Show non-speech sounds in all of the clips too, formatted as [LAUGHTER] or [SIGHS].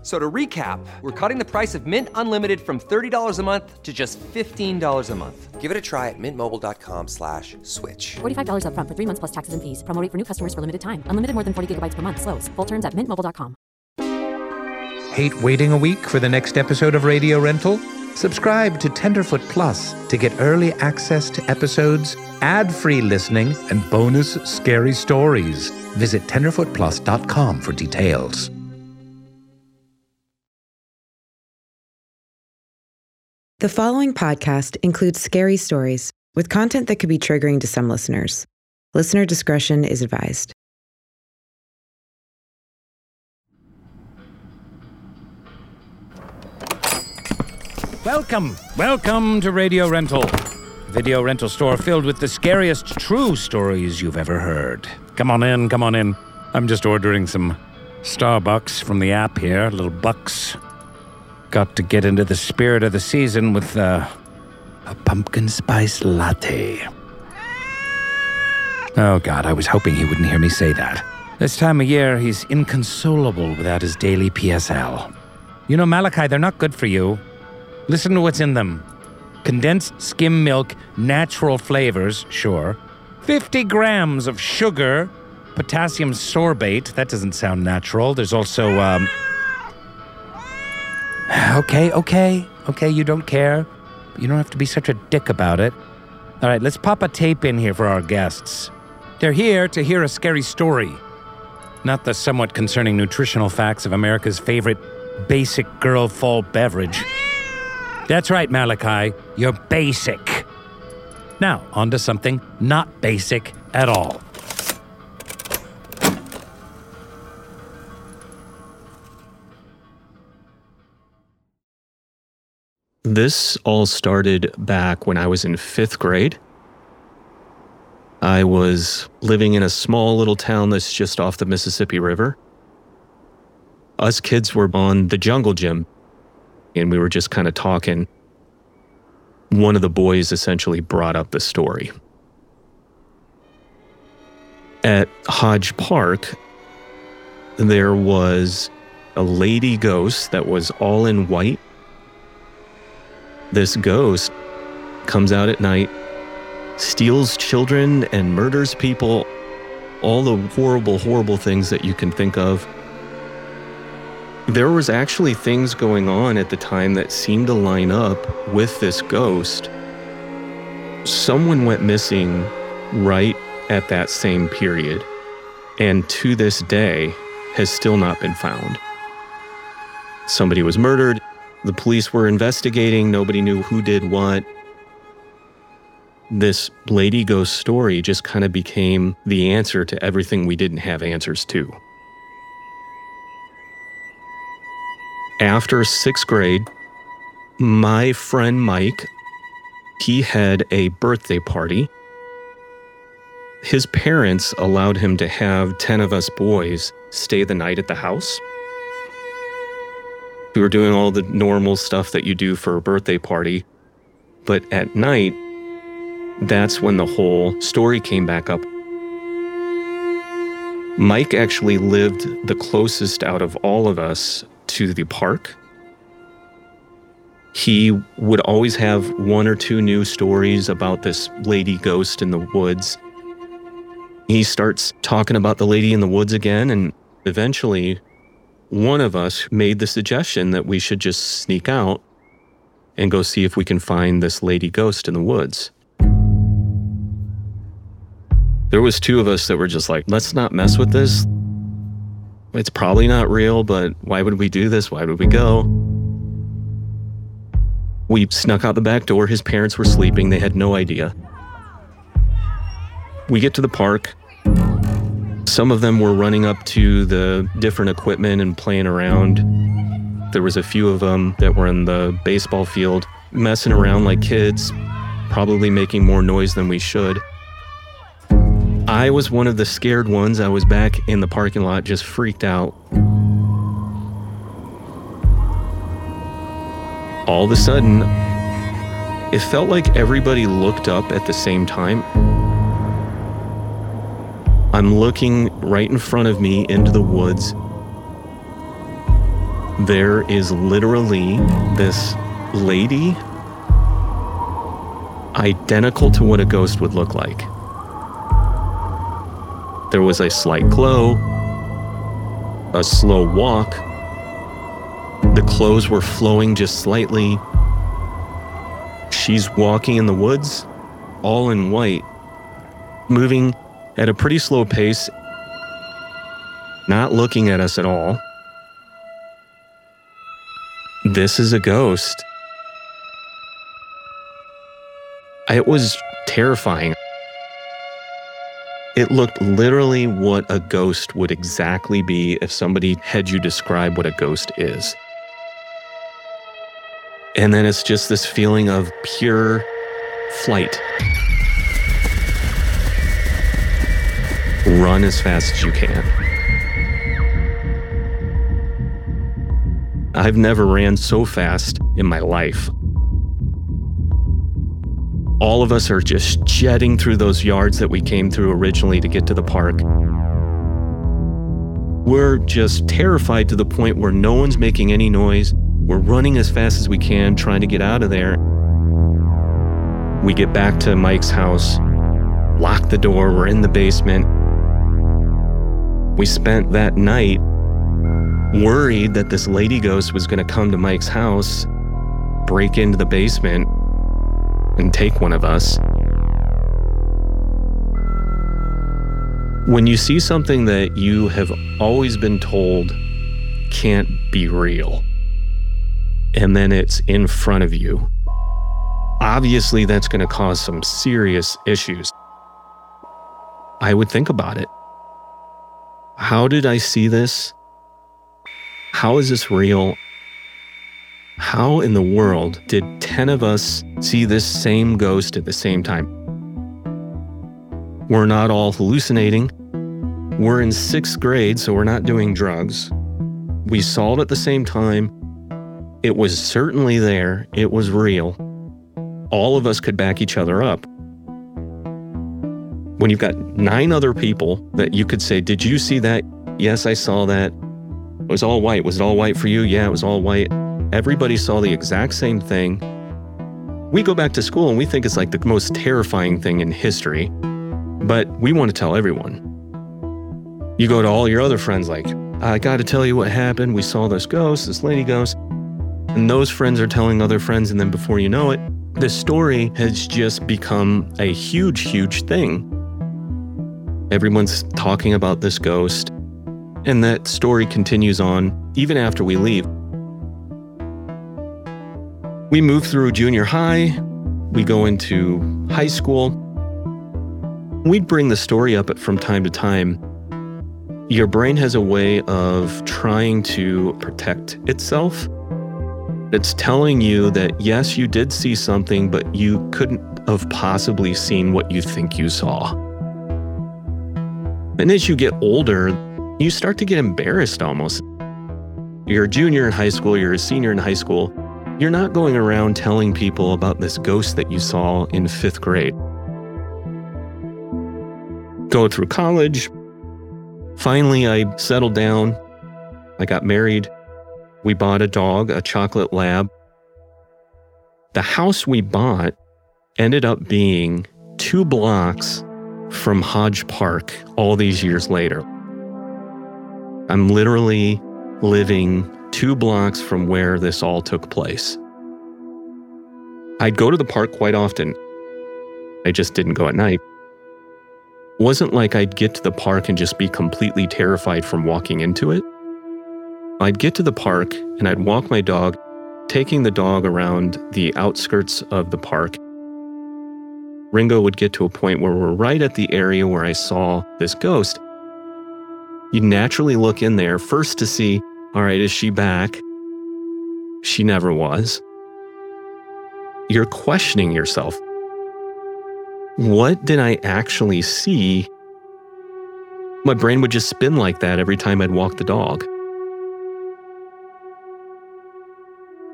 F- So to recap, we're cutting the price of Mint Unlimited from $30 a month to just $15 a month. Give it a try at mintmobile.com slash switch. $45 upfront for three months plus taxes and fees. Promo rate for new customers for limited time. Unlimited more than 40 gigabytes per month. Slows. Full terms at mintmobile.com. Hate waiting a week for the next episode of Radio Rental? Subscribe to Tenderfoot Plus to get early access to episodes, ad free listening, and bonus scary stories. Visit tenderfootplus.com for details. The following podcast includes scary stories with content that could be triggering to some listeners. Listener discretion is advised. Welcome, welcome to Radio Rental, video rental store filled with the scariest true stories you've ever heard. Come on in, come on in. I'm just ordering some Starbucks from the app here, little bucks. Got to get into the spirit of the season with uh, a pumpkin spice latte. Oh, God, I was hoping he wouldn't hear me say that. This time of year, he's inconsolable without his daily PSL. You know, Malachi, they're not good for you. Listen to what's in them condensed skim milk, natural flavors, sure. 50 grams of sugar, potassium sorbate. That doesn't sound natural. There's also, um. [SIGHS] Okay, okay, okay, you don't care. You don't have to be such a dick about it. All right, let's pop a tape in here for our guests. They're here to hear a scary story, not the somewhat concerning nutritional facts of America's favorite basic girl fall beverage. That's right, Malachi. You're basic. Now, on to something not basic at all. This all started back when I was in fifth grade. I was living in a small little town that's just off the Mississippi River. Us kids were on the jungle gym, and we were just kind of talking. One of the boys essentially brought up the story. At Hodge Park, there was a lady ghost that was all in white this ghost comes out at night, steals children, and murders people. All the horrible, horrible things that you can think of. There was actually things going on at the time that seemed to line up with this ghost. Someone went missing right at that same period, and to this day has still not been found. Somebody was murdered, the police were investigating, nobody knew who did what. This lady ghost story just kind of became the answer to everything we didn't have answers to. After sixth grade, my friend Mike, he had a birthday party. His parents allowed him to have 10 of us boys stay the night at the house. We were doing all the normal stuff that you do for a birthday party. But at night, that's when the whole story came back up. Mike actually lived the closest out of all of us to the park. He would always have one or two new stories about this lady ghost in the woods. He starts talking about the lady in the woods again, and eventually, one of us made the suggestion that we should just sneak out and go see if we can find this lady ghost in the woods. There was two of us that were just like, let's not mess with this. It's probably not real, but why would we do this? Why would we go? We snuck out the back door. His parents were sleeping. They had no idea. We get to the park. Some of them were running up to the different equipment and playing around. There was a few of them that were in the baseball field messing around like kids, probably making more noise than we should. I was one of the scared ones. I was back in the parking lot just freaked out. All of a sudden, it felt like everybody looked up at the same time. I'm looking right in front of me into the woods. There is literally this lady identical to what a ghost would look like. There was a slight glow, a slow walk. The clothes were flowing just slightly. She's walking in the woods, all in white, moving at a pretty slow pace, not looking at us at all. This is a ghost. It was terrifying. It looked literally what a ghost would exactly be if somebody had you describe what a ghost is. And then it's just this feeling of pure flight. Run as fast as you can. I've never ran so fast in my life. All of us are just jetting through those yards that we came through originally to get to the park. We're just terrified to the point where no one's making any noise. We're running as fast as we can, trying to get out of there. We get back to Mike's house, lock the door, we're in the basement. We spent that night worried that this lady ghost was going to come to Mike's house, break into the basement, and take one of us. When you see something that you have always been told can't be real, and then it's in front of you, obviously that's going to cause some serious issues. I would think about it. How did I see this? How is this real? How in the world did 10 of us see this same ghost at the same time? We're not all hallucinating. We're in sixth grade, so we're not doing drugs. We saw it at the same time. It was certainly there, it was real. All of us could back each other up. When you've got nine other people that you could say, Did you see that? Yes, I saw that. It was all white. Was it all white for you? Yeah, it was all white. Everybody saw the exact same thing. We go back to school and we think it's like the most terrifying thing in history, but we want to tell everyone. You go to all your other friends, like, I got to tell you what happened. We saw this ghost, this lady ghost. And those friends are telling other friends, and then before you know it, this story has just become a huge, huge thing. Everyone's talking about this ghost, and that story continues on even after we leave. We move through junior high, we go into high school. We'd bring the story up from time to time. Your brain has a way of trying to protect itself. It's telling you that yes, you did see something, but you couldn't have possibly seen what you think you saw. And as you get older, you start to get embarrassed almost. You're a junior in high school, you're a senior in high school. You're not going around telling people about this ghost that you saw in fifth grade. Go through college. Finally, I settled down. I got married. We bought a dog, a chocolate lab. The house we bought ended up being two blocks from Hodge Park all these years later. I'm literally living two blocks from where this all took place. I'd go to the park quite often. I just didn't go at night. Wasn't like I'd get to the park and just be completely terrified from walking into it. I'd get to the park and I'd walk my dog, taking the dog around the outskirts of the park. Ringo would get to a point where we're right at the area where I saw this ghost. You naturally look in there first to see, all right, is she back? She never was. You're questioning yourself. What did I actually see? My brain would just spin like that every time I'd walk the dog.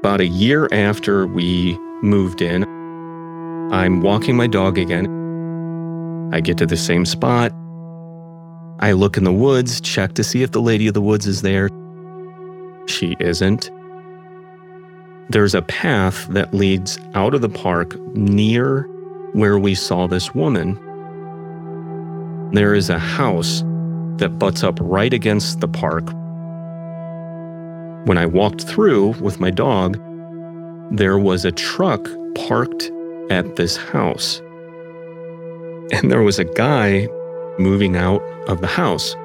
About a year after we moved in, I'm walking my dog again. I get to the same spot. I look in the woods, check to see if the lady of the woods is there. She isn't. There's a path that leads out of the park near where we saw this woman. There is a house that butts up right against the park. When I walked through with my dog, there was a truck parked at this house. And there was a guy moving out of the house.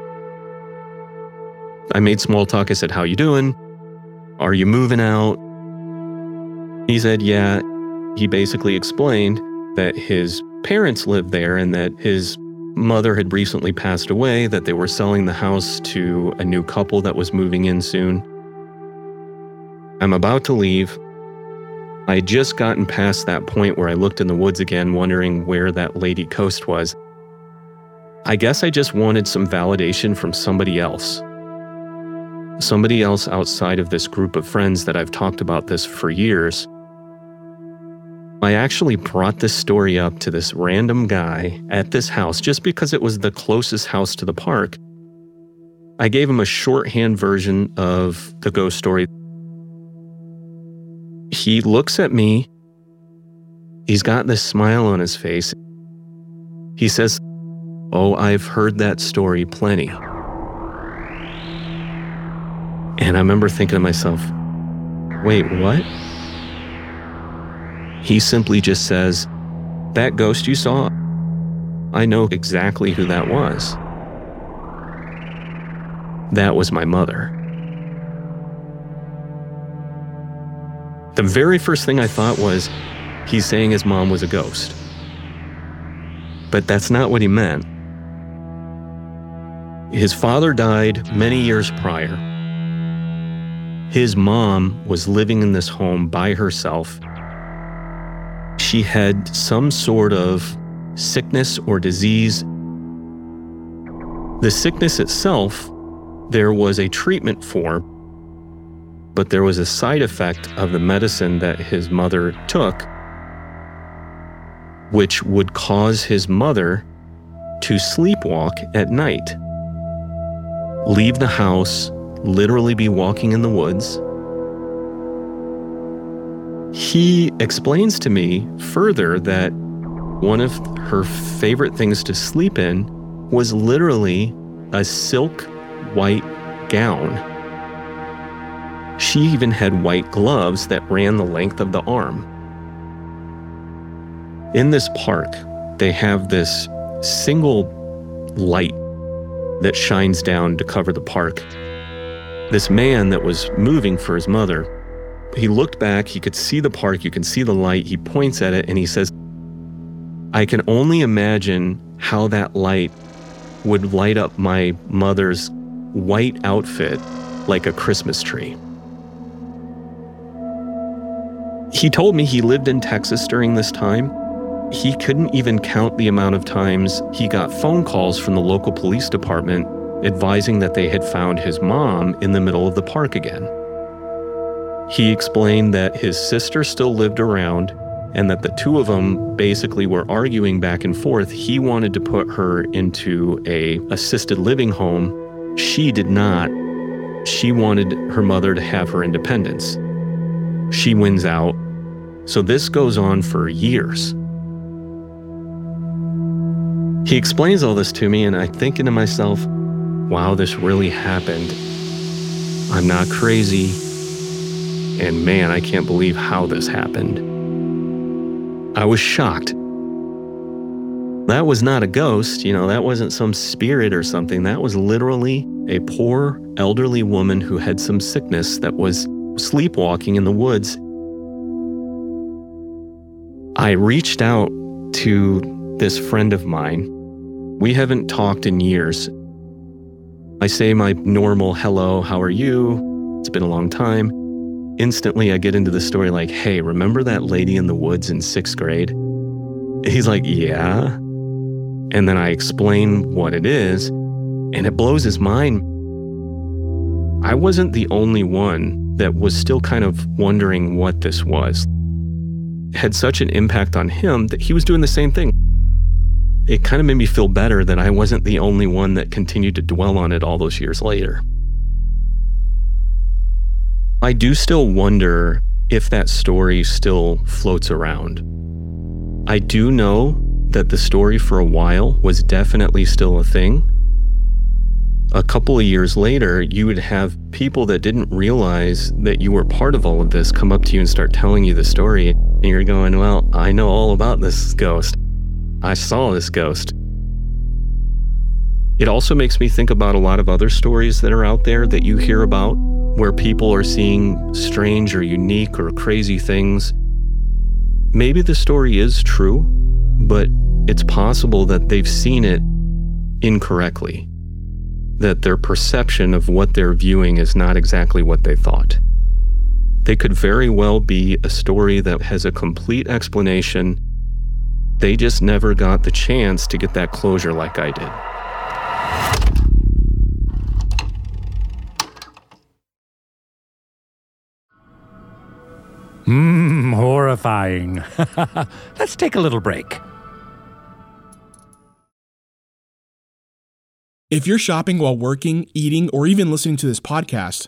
I made small talk. I said, "How you doing? Are you moving out?" He said, "Yeah." He basically explained that his parents lived there and that his mother had recently passed away, that they were selling the house to a new couple that was moving in soon. I'm about to leave. I had just gotten past that point where I looked in the woods again, wondering where that lady coast was. I guess I just wanted some validation from somebody else. Somebody else outside of this group of friends that I've talked about this for years. I actually brought this story up to this random guy at this house just because it was the closest house to the park. I gave him a shorthand version of the ghost story. He looks at me. He's got this smile on his face. He says, Oh, I've heard that story plenty. And I remember thinking to myself, wait, what? He simply just says, That ghost you saw, I know exactly who that was. That was my mother. The very first thing I thought was, he's saying his mom was a ghost. But that's not what he meant. His father died many years prior. His mom was living in this home by herself she had some sort of sickness or disease. The sickness itself, there was a treatment for, but there was a side effect of the medicine that his mother took, which would cause his mother to sleepwalk at night, leave the house, literally be walking in the woods he explains to me further that one of her favorite things to sleep in was literally a silk white gown. She even had white gloves that ran the length of the arm. In this park, they have this single light that shines down to cover the park. This man that was moving for his mother he looked back, he could see the park, you can see the light. He points at it and he says, I can only imagine how that light would light up my mother's white outfit like a Christmas tree. He told me he lived in Texas during this time. He couldn't even count the amount of times he got phone calls from the local police department advising that they had found his mom in the middle of the park again. He explained that his sister still lived around and that the two of them basically were arguing back and forth. He wanted to put her into a assisted living home. She did not. She wanted her mother to have her independence. She wins out. So this goes on for years. He explains all this to me, and I'm thinking to myself, wow, this really happened. I'm not crazy. And man, I can't believe how this happened. I was shocked. That was not a ghost, you know, that wasn't some spirit or something. That was literally a poor elderly woman who had some sickness that was sleepwalking in the woods. I reached out to this friend of mine. We haven't talked in years. I say my normal hello, how are you? It's been a long time instantly I get into the story like, hey, remember that lady in the woods in sixth grade? He's like, yeah. And then I explain what it is, and it blows his mind. I wasn't the only one that was still kind of wondering what this was. Had such an impact on him that he was doing the same thing. It kind of made me feel better that I wasn't the only one that continued to dwell on it all those years later. I do still wonder if that story still floats around. I do know that the story for a while was definitely still a thing. A couple of years later, you would have people that didn't realize that you were part of all of this come up to you and start telling you the story. And you're going, Well, I know all about this ghost. I saw this ghost. It also makes me think about a lot of other stories that are out there that you hear about where people are seeing strange or unique or crazy things. Maybe the story is true, but it's possible that they've seen it incorrectly, that their perception of what they're viewing is not exactly what they thought. They could very well be a story that has a complete explanation. They just never got the chance to get that closure like I did. Mmm, horrifying. [LAUGHS] Let's take a little break. If you're shopping while working, eating, or even listening to this podcast,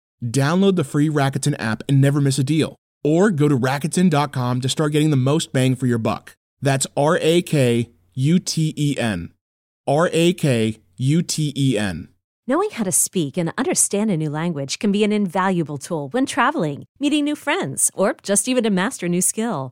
Download the free Rakuten app and never miss a deal. Or go to Rakuten.com to start getting the most bang for your buck. That's R A K U T E N. R A K U T E N. Knowing how to speak and understand a new language can be an invaluable tool when traveling, meeting new friends, or just even to master a new skill.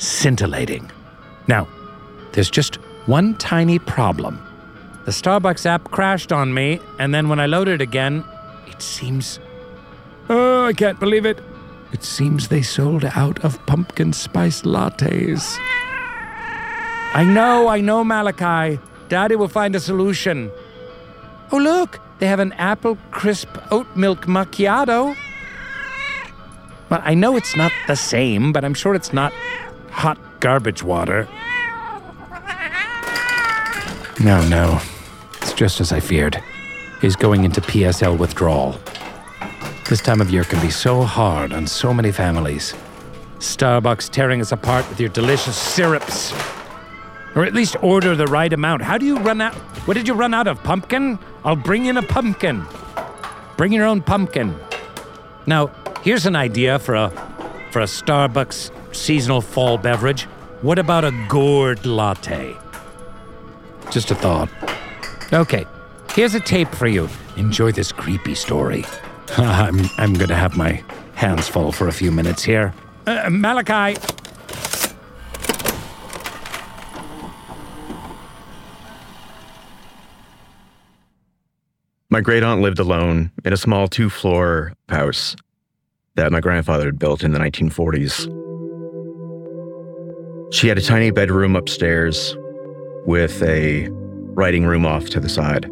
scintillating? Now, there's just one tiny problem. The Starbucks app crashed on me, and then when I loaded again, it seems. Oh, I can't believe it. It seems they sold out of pumpkin spice lattes. I know, I know, Malachi. Daddy will find a solution. Oh, look, they have an apple crisp oat milk macchiato. Well, I know it's not the same, but I'm sure it's not hot garbage water. No, no. It's just as I feared. He's going into PSL withdrawal. This time of year can be so hard on so many families. Starbucks tearing us apart with your delicious syrups. Or at least order the right amount. How do you run out? What did you run out of? Pumpkin? I'll bring in a pumpkin. Bring your own pumpkin. Now, here's an idea for a for a Starbucks seasonal fall beverage. What about a gourd latte? Just a thought. Okay, here's a tape for you. Enjoy this creepy story. [LAUGHS] I'm, I'm gonna have my hands full for a few minutes here. Uh, Malachi! My great aunt lived alone in a small two floor house that my grandfather had built in the 1940s. She had a tiny bedroom upstairs with a writing room off to the side.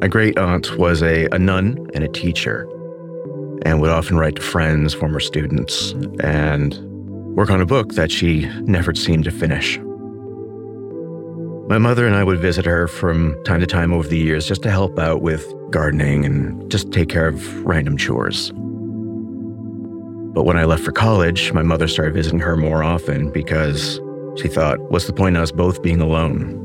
My great aunt was a, a nun and a teacher and would often write to friends, former students, and work on a book that she never seemed to finish. My mother and I would visit her from time to time over the years just to help out with gardening and just take care of random chores. But when I left for college, my mother started visiting her more often because she thought, what's the point in us both being alone?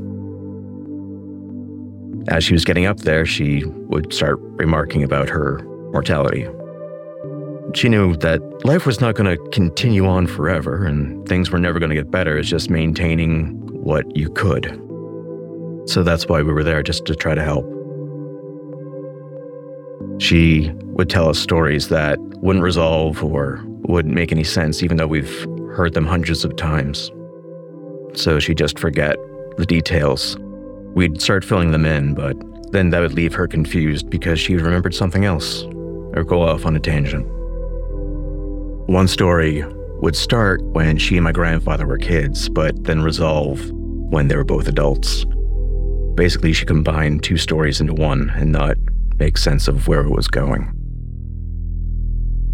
As she was getting up there, she would start remarking about her mortality. She knew that life was not going to continue on forever and things were never going to get better. It's just maintaining what you could. So that's why we were there, just to try to help. She would tell us stories that wouldn't resolve or wouldn't make any sense, even though we've heard them hundreds of times. So she'd just forget the details. We'd start filling them in, but then that would leave her confused because she remembered something else or go off on a tangent. One story would start when she and my grandfather were kids, but then resolve when they were both adults. Basically, she combined two stories into one and not make sense of where it was going.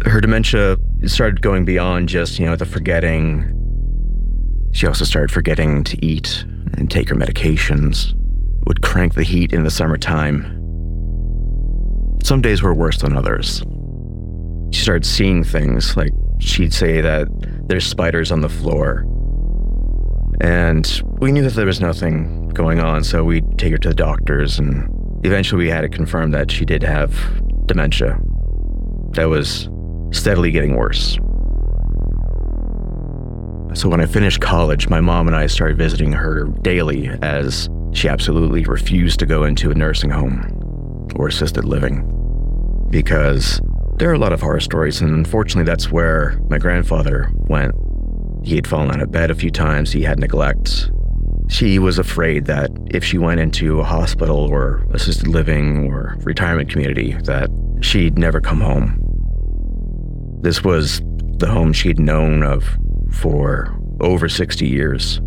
Her dementia started going beyond just, you know, the forgetting. She also started forgetting to eat and take her medications, would crank the heat in the summertime. Some days were worse than others. She started seeing things, like she'd say that there's spiders on the floor. And we knew that there was nothing going on, so we'd take her to the doctors, and eventually we had it confirmed that she did have dementia. That was steadily getting worse. So when I finished college, my mom and I started visiting her daily as she absolutely refused to go into a nursing home or assisted living because there are a lot of horror stories, and unfortunately, that's where my grandfather went. He had fallen out of bed a few times, he had neglect. She was afraid that if she went into a hospital or assisted living or retirement community, that she'd never come home. This was the home she'd known of for over 60 years.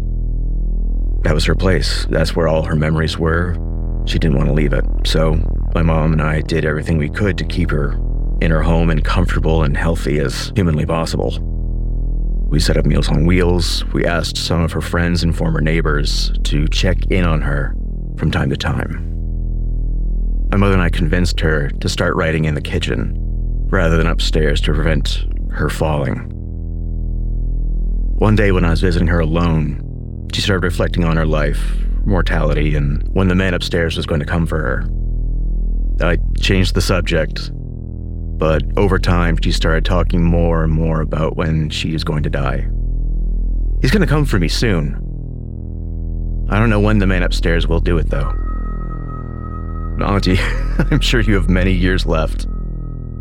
That was her place. That's where all her memories were. She didn't want to leave it. So my mom and I did everything we could to keep her in her home and comfortable and healthy as humanly possible. We set up Meals on Wheels. We asked some of her friends and former neighbors to check in on her from time to time. My mother and I convinced her to start writing in the kitchen rather than upstairs to prevent her falling. One day when I was visiting her alone, she started reflecting on her life, mortality, and when the man upstairs was going to come for her. I changed the subject, but over time she started talking more and more about when she is going to die. He's going to come for me soon. I don't know when the man upstairs will do it, though. Auntie, [LAUGHS] I'm sure you have many years left.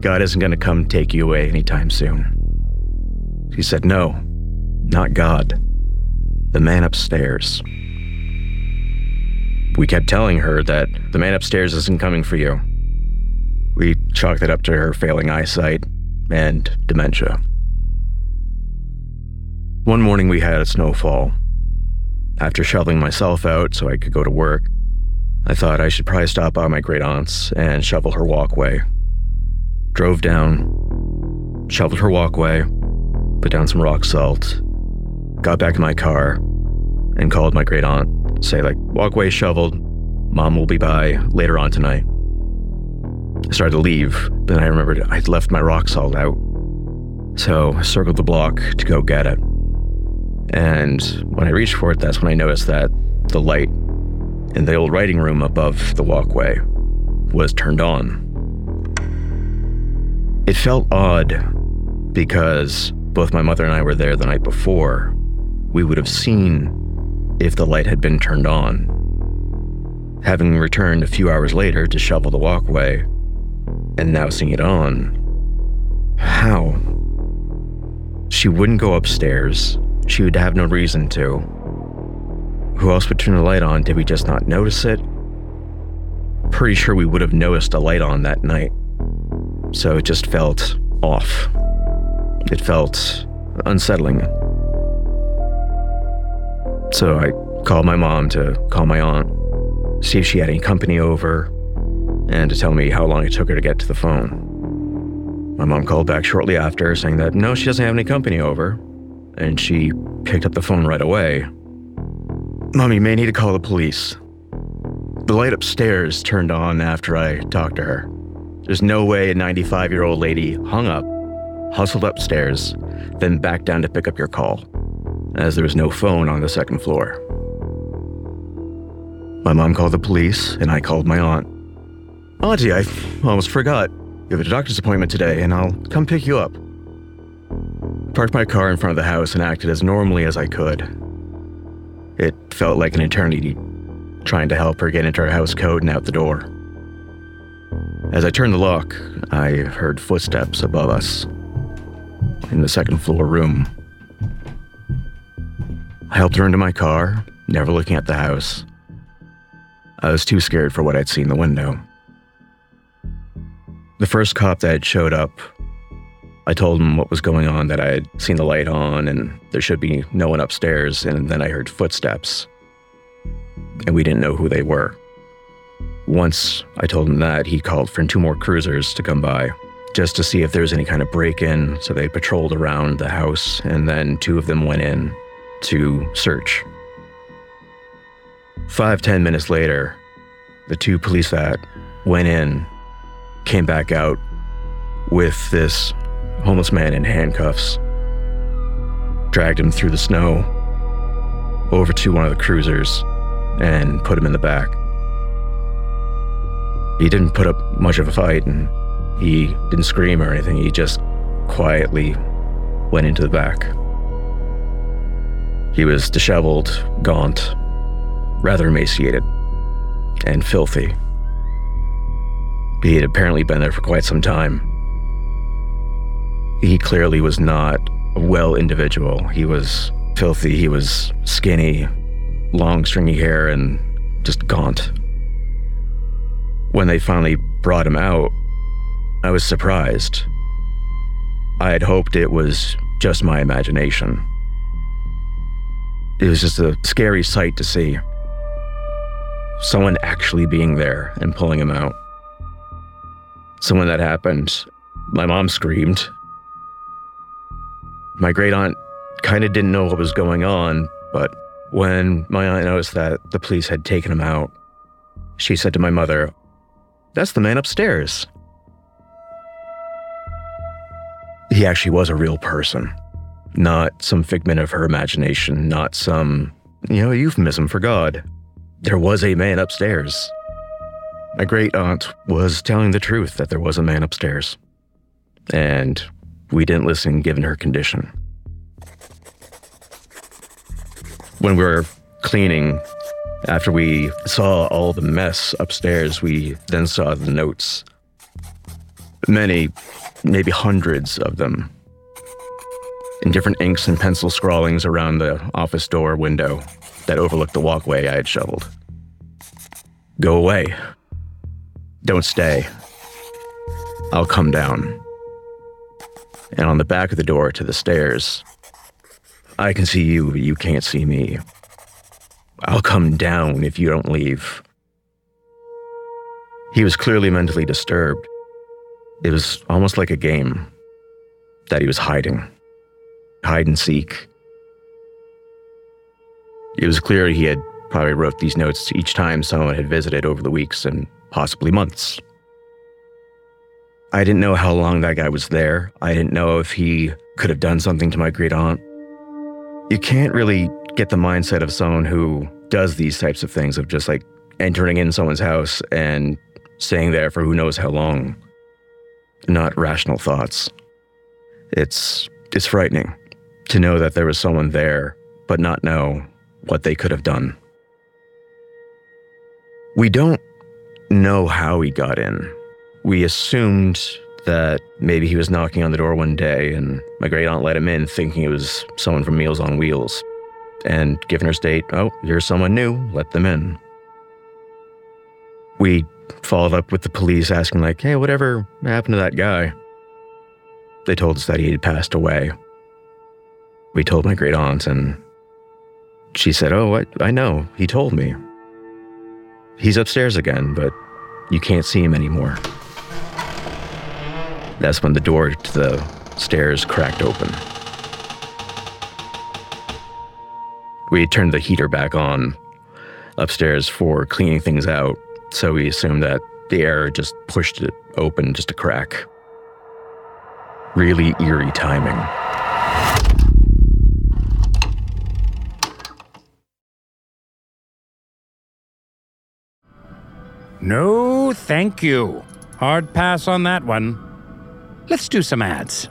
God isn't going to come take you away anytime soon. She said, No, not God. The man upstairs. We kept telling her that the man upstairs isn't coming for you. We chalked it up to her failing eyesight and dementia. One morning we had a snowfall. After shoveling myself out so I could go to work, I thought I should probably stop by my great aunt's and shovel her walkway. Drove down, shoveled her walkway, put down some rock salt, got back in my car, and called my great aunt. Say, like, walkway shoveled, mom will be by later on tonight. I started to leave, then I remembered I'd left my rock salt out. So I circled the block to go get it. And when I reached for it, that's when I noticed that the light in the old writing room above the walkway was turned on. It felt odd because both my mother and I were there the night before. We would have seen if the light had been turned on. Having returned a few hours later to shovel the walkway, and now seeing it on, how? She wouldn't go upstairs. She would have no reason to. Who else would turn the light on? Did we just not notice it? Pretty sure we would have noticed a light on that night. So it just felt off. It felt unsettling. So I called my mom to call my aunt, see if she had any company over, and to tell me how long it took her to get to the phone. My mom called back shortly after saying that no, she doesn't have any company over. and she picked up the phone right away. Mom, you may need to call the police. The light upstairs turned on after I talked to her. There's no way a 95 year old lady hung up, hustled upstairs, then back down to pick up your call, as there was no phone on the second floor. My mom called the police, and I called my aunt. Auntie, I almost forgot. You have a doctor's appointment today, and I'll come pick you up. Parked my car in front of the house and acted as normally as I could. It felt like an eternity trying to help her get into her house code and out the door. As I turned the lock, I heard footsteps above us in the second floor room. I helped her into my car, never looking at the house. I was too scared for what I'd seen in the window. The first cop that showed up, I told him what was going on, that I had seen the light on and there should be no one upstairs, and then I heard footsteps. And we didn't know who they were. Once I told him that, he called for two more cruisers to come by just to see if there was any kind of break in. So they patrolled around the house, and then two of them went in to search. Five, ten minutes later, the two police that went in came back out with this homeless man in handcuffs, dragged him through the snow over to one of the cruisers, and put him in the back. He didn't put up much of a fight and he didn't scream or anything. He just quietly went into the back. He was disheveled, gaunt, rather emaciated, and filthy. He had apparently been there for quite some time. He clearly was not a well individual. He was filthy, he was skinny, long stringy hair, and just gaunt. When they finally brought him out, I was surprised. I had hoped it was just my imagination. It was just a scary sight to see. Someone actually being there and pulling him out. So when that happened, my mom screamed. My great aunt kind of didn't know what was going on, but when my aunt noticed that the police had taken him out, she said to my mother, That's the man upstairs. He actually was a real person, not some figment of her imagination, not some, you know, euphemism for God. There was a man upstairs. My great aunt was telling the truth that there was a man upstairs. And we didn't listen given her condition. When we were cleaning, after we saw all the mess upstairs, we then saw the notes. Many, maybe hundreds of them, in different inks and pencil scrawlings around the office door window that overlooked the walkway I had shoveled. Go away. Don't stay. I'll come down. And on the back of the door to the stairs, I can see you, but you can't see me. I'll come down if you don't leave. He was clearly mentally disturbed. It was almost like a game that he was hiding, hide and seek. It was clear he had probably wrote these notes each time someone had visited over the weeks and possibly months. I didn't know how long that guy was there. I didn't know if he could have done something to my great aunt. You can't really get the mindset of someone who does these types of things of just like entering in someone's house and staying there for who knows how long. Not rational thoughts. It's it's frightening to know that there was someone there but not know what they could have done. We don't know how he got in. We assumed that maybe he was knocking on the door one day and my great aunt let him in thinking it was someone from Meals on Wheels. And given her state, oh, here's someone new, let them in. We followed up with the police asking, like, hey, whatever happened to that guy? They told us that he had passed away. We told my great aunt, and she said, Oh, I, I know. He told me. He's upstairs again, but you can't see him anymore. That's when the door to the stairs cracked open. We turned the heater back on upstairs for cleaning things out, so we assumed that the air just pushed it open just a crack. Really eerie timing. No, thank you. Hard pass on that one. Let's do some ads.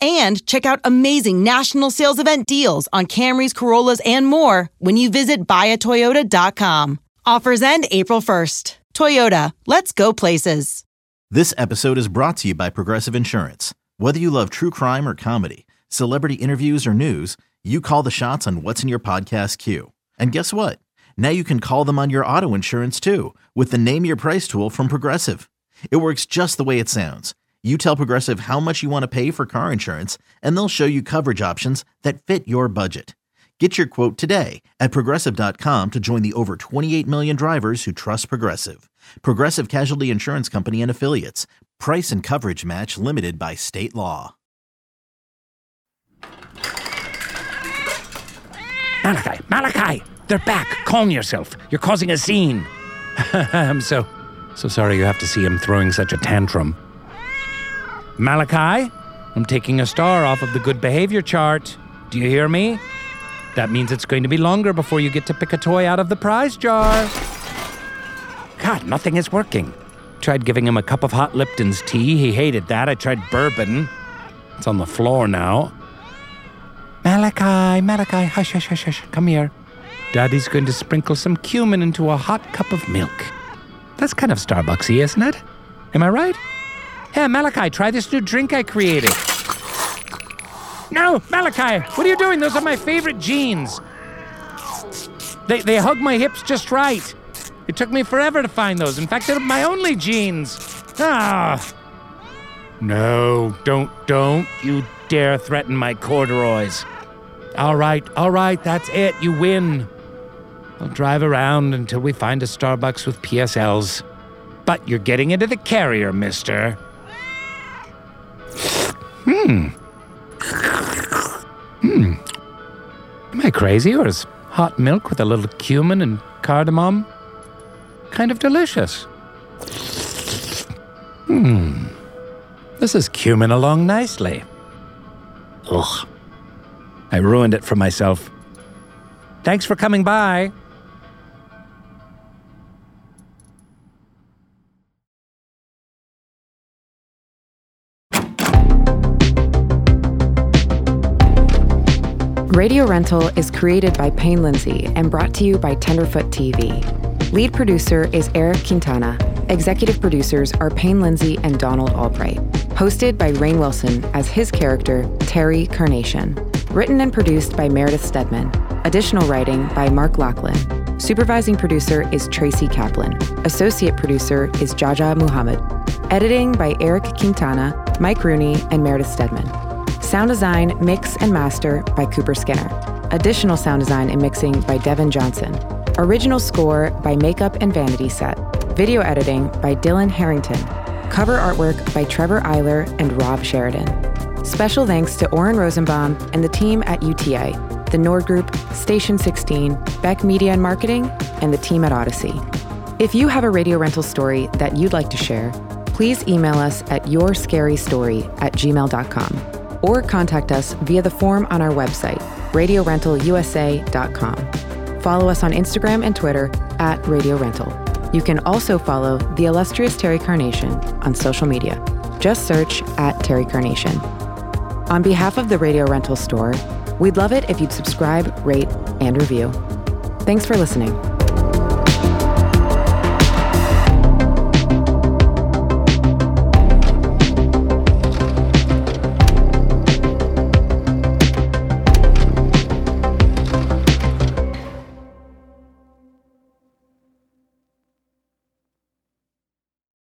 and check out amazing national sales event deals on Camrys, Corollas, and more when you visit buyatoyota.com. Offers end April 1st. Toyota, let's go places. This episode is brought to you by Progressive Insurance. Whether you love true crime or comedy, celebrity interviews or news, you call the shots on what's in your podcast queue. And guess what? Now you can call them on your auto insurance too with the Name Your Price tool from Progressive. It works just the way it sounds you tell Progressive how much you want to pay for car insurance, and they'll show you coverage options that fit your budget. Get your quote today at progressive.com to join the over 28 million drivers who trust Progressive. Progressive Casualty Insurance Company and Affiliates. Price and coverage match limited by state law. Malachi, Malachi, they're back. Calm yourself. You're causing a scene. [LAUGHS] I'm so, so sorry you have to see him throwing such a tantrum. Malachi, I'm taking a star off of the good behavior chart. Do you hear me? That means it's going to be longer before you get to pick a toy out of the prize jar. God, nothing is working. Tried giving him a cup of hot Lipton's tea. He hated that. I tried bourbon. It's on the floor now. Malachi, Malachi, hush, hush, hush, hush. Come here. Daddy's going to sprinkle some cumin into a hot cup of milk. That's kind of Starbucksy, isn't it? Am I right? Hey, Malachi, try this new drink I created. No, Malachi, what are you doing? Those are my favorite jeans. They, they hug my hips just right. It took me forever to find those. In fact, they're my only jeans. Ah. No, don't, don't you dare threaten my corduroys. All right, all right, that's it. You win. I'll drive around until we find a Starbucks with PSLs. But you're getting into the carrier, mister. Hmm. Hmm. Am I crazy, or is hot milk with a little cumin and cardamom kind of delicious? Hmm. This is cumin along nicely. Ugh. I ruined it for myself. Thanks for coming by. Radio Rental is created by Payne Lindsay and brought to you by Tenderfoot TV. Lead producer is Eric Quintana. Executive producers are Payne Lindsay and Donald Albright. Hosted by Rainn Wilson as his character, Terry Carnation. Written and produced by Meredith Stedman. Additional writing by Mark Lachlan. Supervising producer is Tracy Kaplan. Associate producer is Jaja Muhammad. Editing by Eric Quintana, Mike Rooney, and Meredith Stedman. Sound design, mix, and master by Cooper Skinner. Additional sound design and mixing by Devin Johnson. Original score by Makeup and Vanity Set. Video editing by Dylan Harrington. Cover artwork by Trevor Eiler and Rob Sheridan. Special thanks to Oren Rosenbaum and the team at UTA, the Nord Group, Station 16, Beck Media and Marketing, and the team at Odyssey. If you have a radio rental story that you'd like to share, please email us at yourscarystory at gmail.com or contact us via the form on our website, radiorentalusa.com. Follow us on Instagram and Twitter at Radio Rental. You can also follow the illustrious Terry Carnation on social media. Just search at Terry Carnation. On behalf of the Radio Rental Store, we'd love it if you'd subscribe, rate, and review. Thanks for listening.